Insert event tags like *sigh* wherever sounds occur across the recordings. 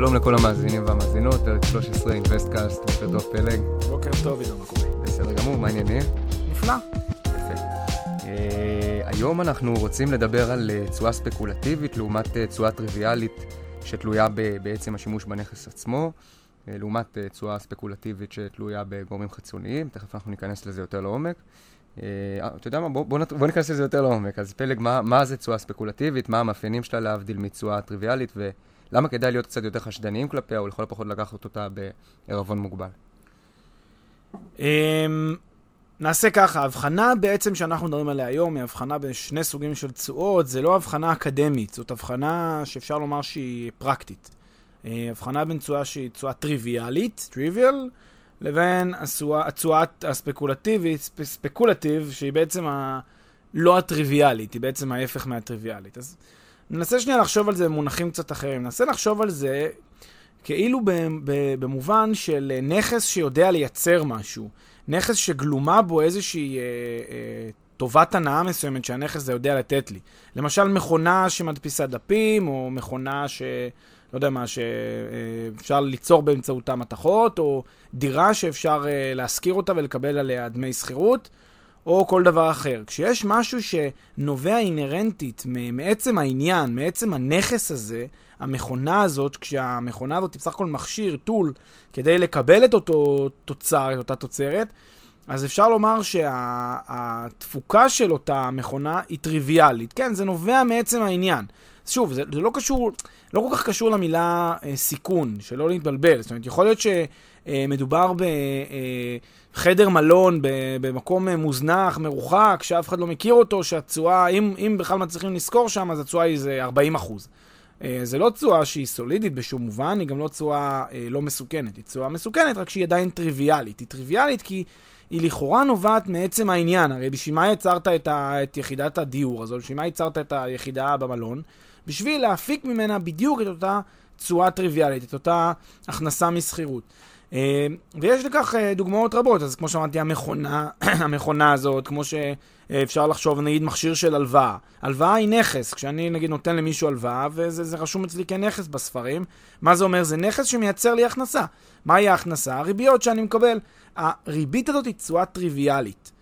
שלום לכל המאזינים והמאזינות, פרק 13, אינוויסטקאסט, בוקר טוב פלג. בוקר טוב, עידו, מה קורה? בסדר גמור, מה העניינים? נפלא. יפה. אה, היום אנחנו רוצים לדבר על אה, תשואה ספקולטיבית לעומת אה, תשואה טריוויאלית שתלויה בעצם השימוש בנכס עצמו, לעומת אה, תשואה ספקולטיבית שתלויה בגורמים חיצוניים, תכף אנחנו ניכנס לזה יותר לעומק. אתה יודע מה, בוא, בוא, נת- בוא ניכנס לזה יותר לעומק. אז פלג, מה, מה זה תשואה ספקולטיבית, מה המאפיינים שלה להבדיל מתשואה טריוויאלית, ולמה כדאי להיות קצת יותר חשדניים כלפיה, או לכל הפחות לקחת אותה בערבון מוגבל. אמ, נעשה ככה, ההבחנה בעצם שאנחנו מדברים עליה היום היא הבחנה בשני סוגים של תשואות, זה לא הבחנה אקדמית, זאת הבחנה שאפשר לומר שהיא פרקטית. אה, הבחנה בין תשואה שהיא תשואה טריוויאלית, טריוויאל, לבין התשואה הספקולטיבית, ספ, ספקולטיב, שהיא בעצם ה... לא הטריוויאלית, היא בעצם ההפך מהטריוויאלית. אז ננסה שנייה לחשוב על זה במונחים קצת אחרים. ננסה לחשוב על זה כאילו במובן של אה, נכס שיודע לייצר משהו. נכס שגלומה בו איזושהי אה, אה, טובת הנאה מסוימת שהנכס הזה יודע לתת לי. למשל, מכונה שמדפיסה דפים, או מכונה ש... לא יודע מה, שאפשר ליצור באמצעותה מתכות, או דירה שאפשר אה, להשכיר אותה ולקבל עליה דמי שכירות, או כל דבר אחר. כשיש משהו שנובע אינהרנטית מעצם העניין, מעצם הנכס הזה, המכונה הזאת, כשהמכונה הזאת היא בסך הכל מכשיר, טול, כדי לקבל את אותו תוצר, את אותה תוצרת, אז אפשר לומר שהתפוקה של אותה מכונה היא טריוויאלית. כן, זה נובע מעצם העניין. שוב, זה, זה לא קשור, לא כל כך קשור למילה אה, סיכון, שלא להתבלבל. זאת אומרת, יכול להיות שמדובר בחדר מלון, ב, במקום אה, מוזנח, מרוחק, שאף אחד לא מכיר אותו, שהתשואה, אם, אם בכלל מצליחים לשכור שם, אז התשואה היא איזה 40 אחוז. אה, זה לא תשואה שהיא סולידית בשום מובן, היא גם לא תשואה אה, לא מסוכנת. היא תשואה מסוכנת, רק שהיא עדיין טריוויאלית. היא טריוויאלית כי היא לכאורה נובעת מעצם העניין. הרי בשביל מה יצרת את, ה, את יחידת הדיור הזו? בשביל מה יצרת את היחידה במלון? בשביל להפיק ממנה בדיוק את אותה תשואה טריוויאלית, את אותה הכנסה משכירות. אה, ויש לכך אה, דוגמאות רבות, אז כמו שאמרתי, המכונה, *clears throat* המכונה הזאת, כמו שאפשר לחשוב, נגיד מכשיר של הלוואה. הלוואה היא נכס, כשאני נגיד נותן למישהו הלוואה, וזה זה רשום אצלי כנכס בספרים, מה זה אומר? זה נכס שמייצר לי הכנסה. מהי ההכנסה? הריביות שאני מקבל. הריבית הזאת היא תשואה טריוויאלית.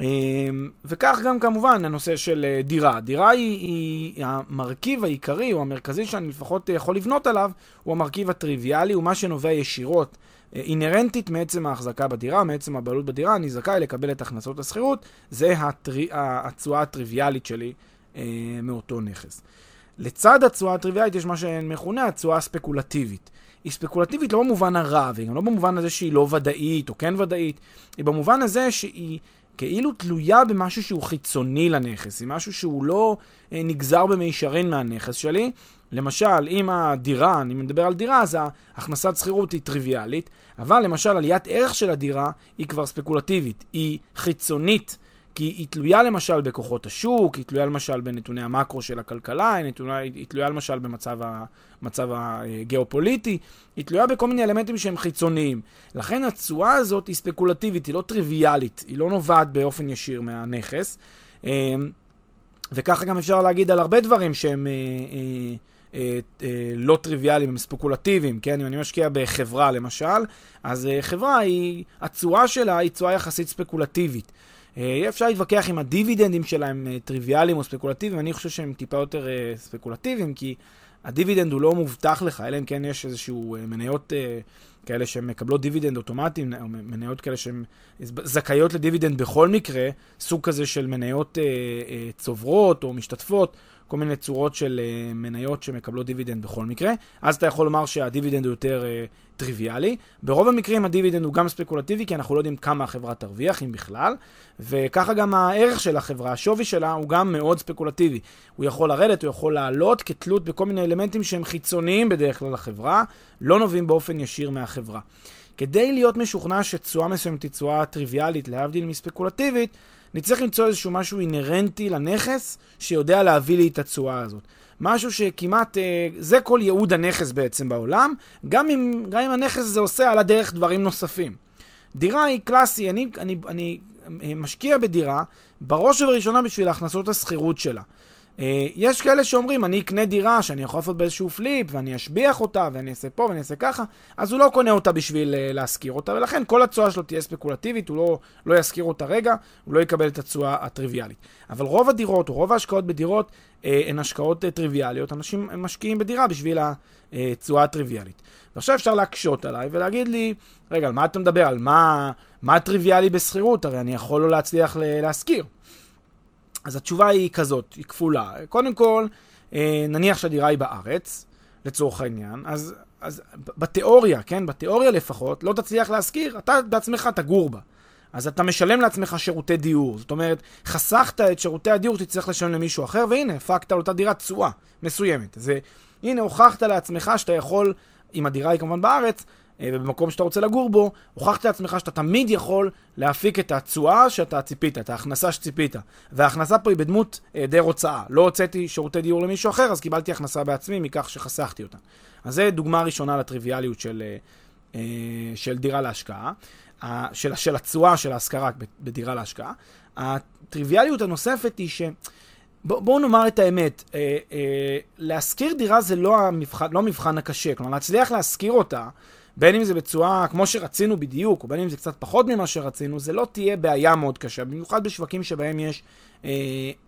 אמ, וכך גם כמובן הנושא של אה, דירה. דירה היא, היא המרכיב העיקרי או המרכזי שאני לפחות יכול לבנות עליו, הוא המרכיב הטריוויאלי, הוא מה שנובע ישירות, אה, אינהרנטית מעצם ההחזקה בדירה, מעצם הבעלות בדירה, אני זכאי לקבל את הכנסות השכירות, זה הטרי, התשואה הטריוויאלית שלי אה, מאותו נכס. לצד התשואה הטריוויאלית יש מה שמכונה התשואה הספקולטיבית. היא ספקולטיבית לא במובן הרע, והיא גם לא במובן הזה שהיא לא ודאית או כן ודאית, היא במובן הזה שהיא כאילו תלויה במשהו שהוא חיצוני לנכס, היא משהו שהוא לא אה, נגזר במישרין מהנכס שלי. למשל, אם הדירה, אני מדבר על דירה, אז הכנסת שכירות היא טריוויאלית, אבל למשל עליית ערך של הדירה היא כבר ספקולטיבית, היא חיצונית. כי היא תלויה למשל בכוחות השוק, היא תלויה למשל בנתוני המקרו של הכלכלה, היא, נתונה, היא תלויה למשל במצב המצב הגיאופוליטי, היא תלויה בכל מיני אלמנטים שהם חיצוניים. לכן התשואה הזאת היא ספקולטיבית, היא לא טריוויאלית, היא לא נובעת באופן ישיר מהנכס. וככה גם אפשר להגיד על הרבה דברים שהם... אה, אה, אה, לא טריוויאליים, הם ספקולטיביים, כן? אם אני משקיע בחברה למשל, אז חברה היא, התשואה שלה היא תשואה יחסית ספקולטיבית. אפשר להתווכח אם הדיבידנדים שלהם טריוויאליים או ספקולטיביים, אני חושב שהם טיפה יותר ספקולטיביים, כי הדיבידנד הוא לא מובטח לך, אלא אם כן יש איזשהו מניות כאלה שהן מקבלות דיבידנד אוטומטי, או מניות כאלה שהן זכאיות לדיבידנד בכל מקרה, סוג כזה של מניות צוברות או משתתפות. כל מיני צורות של אה, מניות שמקבלות דיבידנד בכל מקרה, אז אתה יכול לומר שהדיבידנד הוא יותר אה, טריוויאלי. ברוב המקרים הדיבידנד הוא גם ספקולטיבי, כי אנחנו לא יודעים כמה החברה תרוויח, אם בכלל, וככה גם הערך של החברה, השווי שלה הוא גם מאוד ספקולטיבי. הוא יכול לרדת, הוא יכול לעלות, כתלות בכל מיני אלמנטים שהם חיצוניים בדרך כלל לחברה, לא נובעים באופן ישיר מהחברה. כדי להיות משוכנע שתשואה מסוימת היא תשואה טריוויאלית, להבדיל מספקולטיבית, נצטרך למצוא איזשהו משהו אינהרנטי לנכס שיודע להביא לי את התשואה הזאת. משהו שכמעט, אה, זה כל ייעוד הנכס בעצם בעולם, גם אם, גם אם הנכס הזה עושה על הדרך דברים נוספים. דירה היא קלאסי, אני, אני, אני אה, משקיע בדירה בראש ובראשונה בשביל הכנסות השכירות שלה. אה, יש כאלה שאומרים, אני אקנה דירה שאני יכול לעשות באיזשהו פליפ, ואני אשביח אותה, ואני אעשה פה ואני אעשה ככה, אז הוא לא קונה אותה בשביל uh, להשכיר אותה, ולכן כל התשואה שלו תהיה ספקולטיבית, הוא לא, לא ישכיר אותה רגע, הוא לא יקבל את התשואה הטריוויאלית. אבל רוב הדירות, או רוב ההשקעות בדירות, uh, הן השקעות uh, טריוויאליות, אנשים משקיעים בדירה בשביל התשואה הטריוויאלית. ועכשיו אפשר להקשות עליי ולהגיד לי, רגע, על מה אתה מדבר? על מה, מה טריוויאלי בשכירות? הרי אני יכול לא להצליח להשכיר. אז התשובה היא כזאת, היא כפולה. קודם כל, אה, נניח שהדירה היא בארץ, לצורך העניין, אז, אז בתיאוריה, כן, בתיאוריה לפחות, לא תצליח להשכיר, אתה בעצמך תגור בה. אז אתה משלם לעצמך שירותי דיור. זאת אומרת, חסכת את שירותי הדיור שתצטרך לשלם למישהו אחר, והנה, הפקת על אותה דירת תשואה מסוימת. אז הנה, הוכחת לעצמך שאתה יכול, אם הדירה היא כמובן בארץ, ובמקום שאתה רוצה לגור בו, הוכחת לעצמך שאתה תמיד יכול להפיק את התשואה שאתה ציפית, את ההכנסה שציפית. וההכנסה פה היא בדמות היעדר הוצאה. לא הוצאתי שירותי דיור למישהו אחר, אז קיבלתי הכנסה בעצמי מכך שחסכתי אותה. אז זו דוגמה ראשונה לטריוויאליות של, אה, אה, של דירה להשקעה, של, של התשואה של ההשכרה בדירה להשקעה. הטריוויאליות הנוספת היא ש... בואו נאמר את האמת, אה, אה, להשכיר דירה זה לא המבחן, לא המבחן הקשה, כלומר להצליח להשכיר אותה בין אם זה בצורה כמו שרצינו בדיוק, או בין אם זה קצת פחות ממה שרצינו, זה לא תהיה בעיה מאוד קשה, במיוחד בשווקים שבהם יש אה,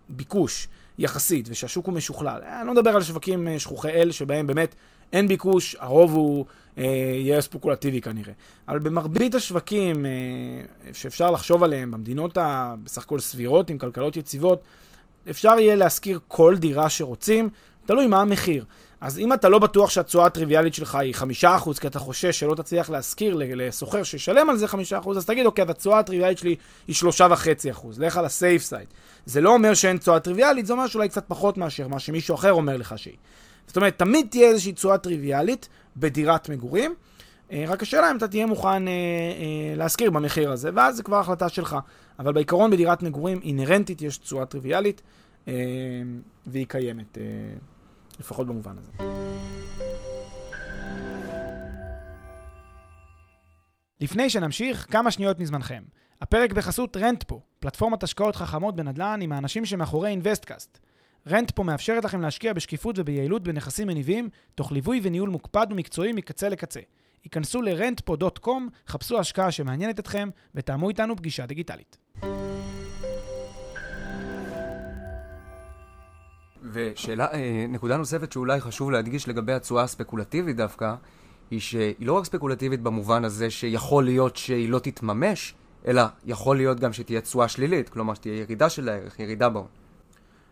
ביקוש יחסית, ושהשוק הוא משוכלל. אה, אני לא מדבר על שווקים אה, שכוחי אל, שבהם באמת אין ביקוש, הרוב הוא אה, יהיה ספקולטיבי כנראה. אבל במרבית השווקים אה, שאפשר לחשוב עליהם, במדינות בסך הכל סבירות, עם כלכלות יציבות, אפשר יהיה להשכיר כל דירה שרוצים, תלוי מה המחיר. אז אם אתה לא בטוח שהתשואה הטריוויאלית שלך היא 5%, כי אתה חושש שלא תצליח להשכיר לסוחר שישלם על זה 5%, אז תגיד, אוקיי, התשואה הטריוויאלית שלי היא 3.5%, לך על הסייף סייד. זה לא אומר שאין תשואה טריוויאלית, זה אומר שאולי קצת פחות מאשר מה שמישהו אחר אומר לך שהיא. זאת אומרת, תמיד תהיה איזושהי תשואה טריוויאלית בדירת מגורים, אה, רק השאלה אם אתה תהיה מוכן אה, אה, להשכיר במחיר הזה, ואז זה כבר החלטה שלך. אבל בעיקרון בדירת מגורים אינהרנטית יש תשואה טריוויאלית, והיא קיימת. לפחות במובן הזה. לפני שנמשיך, כמה שניות מזמנכם. הפרק בחסות רנטפו, פלטפורמת השקעות חכמות בנדל"ן עם האנשים שמאחורי אינוויסטקאסט. רנטפו מאפשרת לכם להשקיע בשקיפות וביעילות בנכסים מניבים, תוך ליווי וניהול מוקפד ומקצועי מקצה לקצה. היכנסו ל-rentpo.com, חפשו השקעה שמעניינת אתכם, ותאמו איתנו פגישה דיגיטלית. ושאלה, אה, נקודה נוספת שאולי חשוב להדגיש לגבי התשואה הספקולטיבית דווקא, היא שהיא לא רק ספקולטיבית במובן הזה שיכול להיות שהיא לא תתממש, אלא יכול להיות גם שתהיה תשואה שלילית, כלומר שתהיה ירידה של הערך, ירידה בהון.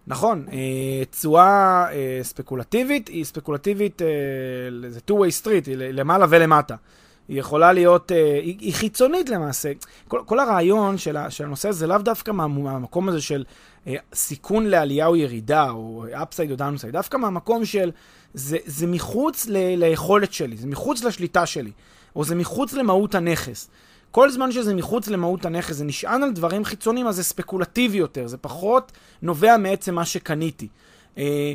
נכון, אה, תשואה אה, ספקולטיבית היא ספקולטיבית, זה two-way street, היא למעלה ולמטה. היא יכולה להיות, היא, היא חיצונית למעשה. כל, כל הרעיון של, של הנושא הזה לאו דווקא מהמקום הזה של אה, סיכון לעלייה או ירידה, או upside או downside, דווקא מהמקום של זה, זה מחוץ ל, ליכולת שלי, זה מחוץ לשליטה שלי, או זה מחוץ למהות הנכס. כל זמן שזה מחוץ למהות הנכס, זה נשען על דברים חיצוניים, אז זה ספקולטיבי יותר, זה פחות נובע מעצם מה שקניתי. אה,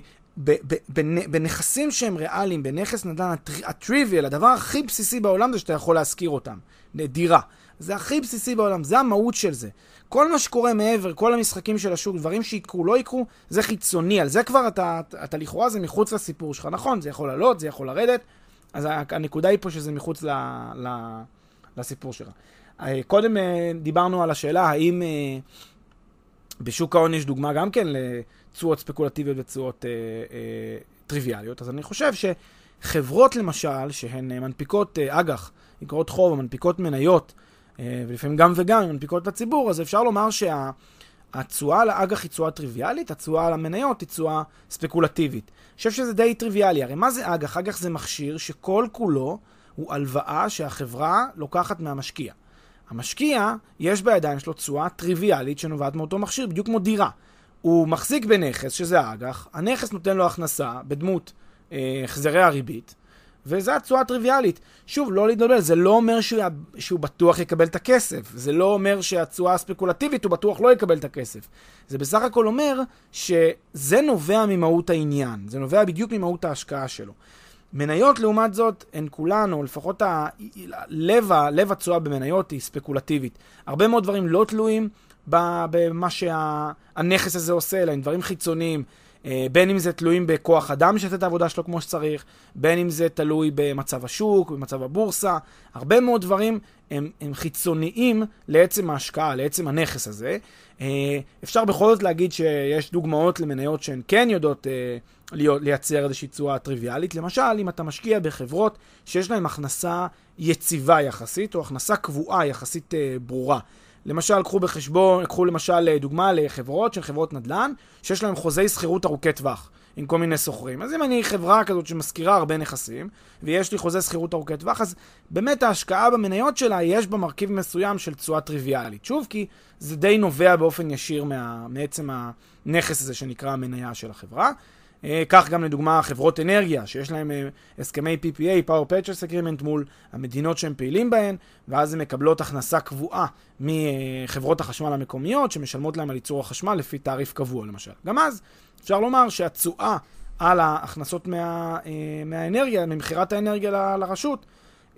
בנכסים שהם ריאליים, בנכס נדל"ן הטריוויאל, הדבר הכי בסיסי בעולם זה שאתה יכול להשכיר אותם, דירה. זה הכי בסיסי בעולם, זה המהות של זה. כל מה שקורה מעבר, כל המשחקים של השוק, דברים שיקרו, לא יקרו, זה חיצוני. על זה כבר אתה, אתה, אתה לכאורה זה מחוץ לסיפור שלך. נכון, זה יכול לעלות, זה יכול לרדת, אז הנקודה היא פה שזה מחוץ ל, ל, לסיפור שלך. אה, קודם אה, דיברנו על השאלה האם אה, בשוק ההון יש דוגמה גם כן לתשואות ספקולטיביות ותשואות אה, אה, טריוויאליות, אז אני חושב שחברות למשל, שהן מנפיקות אה, אג"ח, אגרות חוב, מנפיקות מניות, אה, ולפעמים גם וגם, מנפיקות לציבור, אז אפשר לומר התשואה על האג"ח היא תשואה טריוויאלית, התשואה על המניות היא תשואה ספקולטיבית. אני חושב שזה די טריוויאלי. הרי מה זה אג"ח? אג"ח זה מכשיר שכל כולו הוא הלוואה שהחברה לוקחת מהמשקיע. המשקיע, יש בידיים שלו תשואה טריוויאלית שנובעת מאותו מכשיר, בדיוק כמו דירה. הוא מחזיק בנכס, שזה אג"ח, הנכס נותן לו הכנסה בדמות אה, החזרי הריבית, וזו התשואה הטריוויאלית. שוב, לא להתבלבל, זה לא אומר שהוא, שהוא בטוח יקבל את הכסף. זה לא אומר שהתשואה הספקולטיבית, הוא בטוח לא יקבל את הכסף. זה בסך הכל אומר שזה נובע ממהות העניין. זה נובע בדיוק ממהות ההשקעה שלו. מניות, לעומת זאת, הן כולן, או לפחות ה... לב, לב התשואה במניות היא ספקולטיבית. הרבה מאוד דברים לא תלויים במה שהנכס שה... הזה עושה, אלא הם דברים חיצוניים. אה, בין אם זה תלויים בכוח אדם שעושה את העבודה שלו כמו שצריך, בין אם זה תלוי במצב השוק, במצב הבורסה. הרבה מאוד דברים הם, הם חיצוניים לעצם ההשקעה, לעצם הנכס הזה. אה, אפשר בכל זאת להגיד שיש דוגמאות למניות שהן כן יודעות אה, לייצר איזושהי תשואה טריוויאלית. למשל, אם אתה משקיע בחברות שיש להן הכנסה יציבה יחסית, או הכנסה קבועה יחסית ברורה. למשל, קחו בחשבון, קחו למשל דוגמה לחברות שהן חברות נדל"ן, שיש להן חוזי שכירות ארוכי טווח. עם כל מיני שוכרים. אז אם אני חברה כזאת שמשכירה הרבה נכסים, ויש לי חוזה שכירות ארוכי טווח, אז באמת ההשקעה במניות שלה, יש בה מרכיב מסוים של תשואה טריוויאלית. שוב, כי זה די נובע באופן ישיר מה, מעצם הנכס הזה שנקרא המניה של החברה. אה, כך גם לדוגמה חברות אנרגיה, שיש להם אה, הסכמי PPA, Power Purchase Agreement מול המדינות שהם פעילים בהן, ואז הן מקבלות הכנסה קבועה מחברות החשמל המקומיות, שמשלמות להם על ייצור החשמל לפי תעריף קבוע למשל. גם אז אפשר לומר שהתשואה על ההכנסות מה, אה, מהאנרגיה, ממכירת האנרגיה לרשות,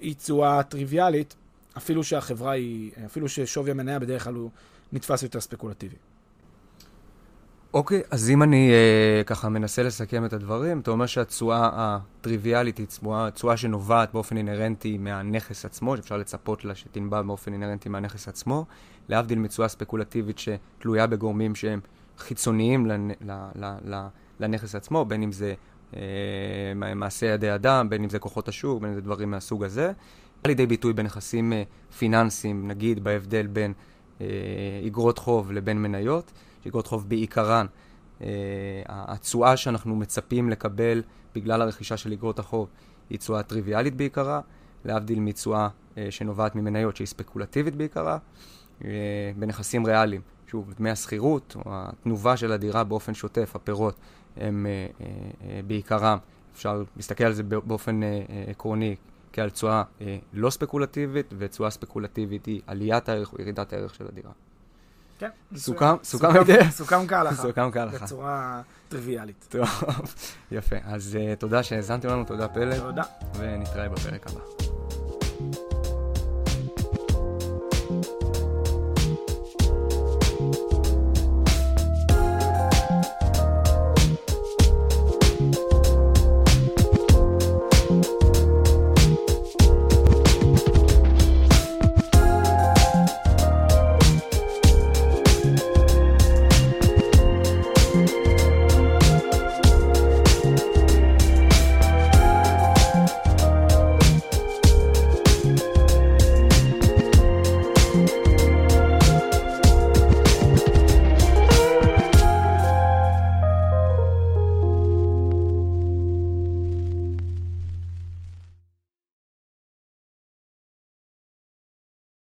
היא תשואה טריוויאלית, אפילו שהחברה היא, אפילו ששווי המניה בדרך כלל הוא נתפס יותר ספקולטיבי. אוקיי, אז אם אני אה, ככה מנסה לסכם את הדברים, אתה אומר שהתשואה הטריוויאלית היא תשואה שנובעת באופן אינהרנטי מהנכס עצמו, שאפשר לצפות לה שתנבע באופן אינהרנטי מהנכס עצמו, להבדיל מתשואה ספקולטיבית שתלויה בגורמים שהם חיצוניים לנ, ל, ל, ל, לנכס עצמו, בין אם זה אה, מעשה ידי אדם, בין אם זה כוחות השוק, בין אם זה דברים מהסוג הזה. בא לידי ביטוי בנכסים אה, פיננסיים, נגיד בהבדל בין אה, אגרות חוב לבין מניות. שאיגרות חוב בעיקרן, uh, התשואה שאנחנו מצפים לקבל בגלל הרכישה של איגרות החוב היא תשואה טריוויאלית בעיקרה, להבדיל מתשואה uh, שנובעת ממניות שהיא ספקולטיבית בעיקרה. Uh, בנכסים ריאליים, שוב, דמי השכירות או התנובה של הדירה באופן שוטף, הפירות, הם uh, uh, uh, בעיקרם, אפשר להסתכל על זה באופן uh, uh, עקרוני כעל תשואה uh, לא ספקולטיבית, ותשואה ספקולטיבית היא עליית הערך או ירידת הערך של הדירה. כן. סוכם? סוכם היטב? *laughs* סוכם כהלכה. סוכם כהלכה. בצורה טריוויאלית. טוב, *laughs* יפה. אז uh, תודה שהאזנתם לנו, תודה פלד. תודה. ונתראה בפרק הבא.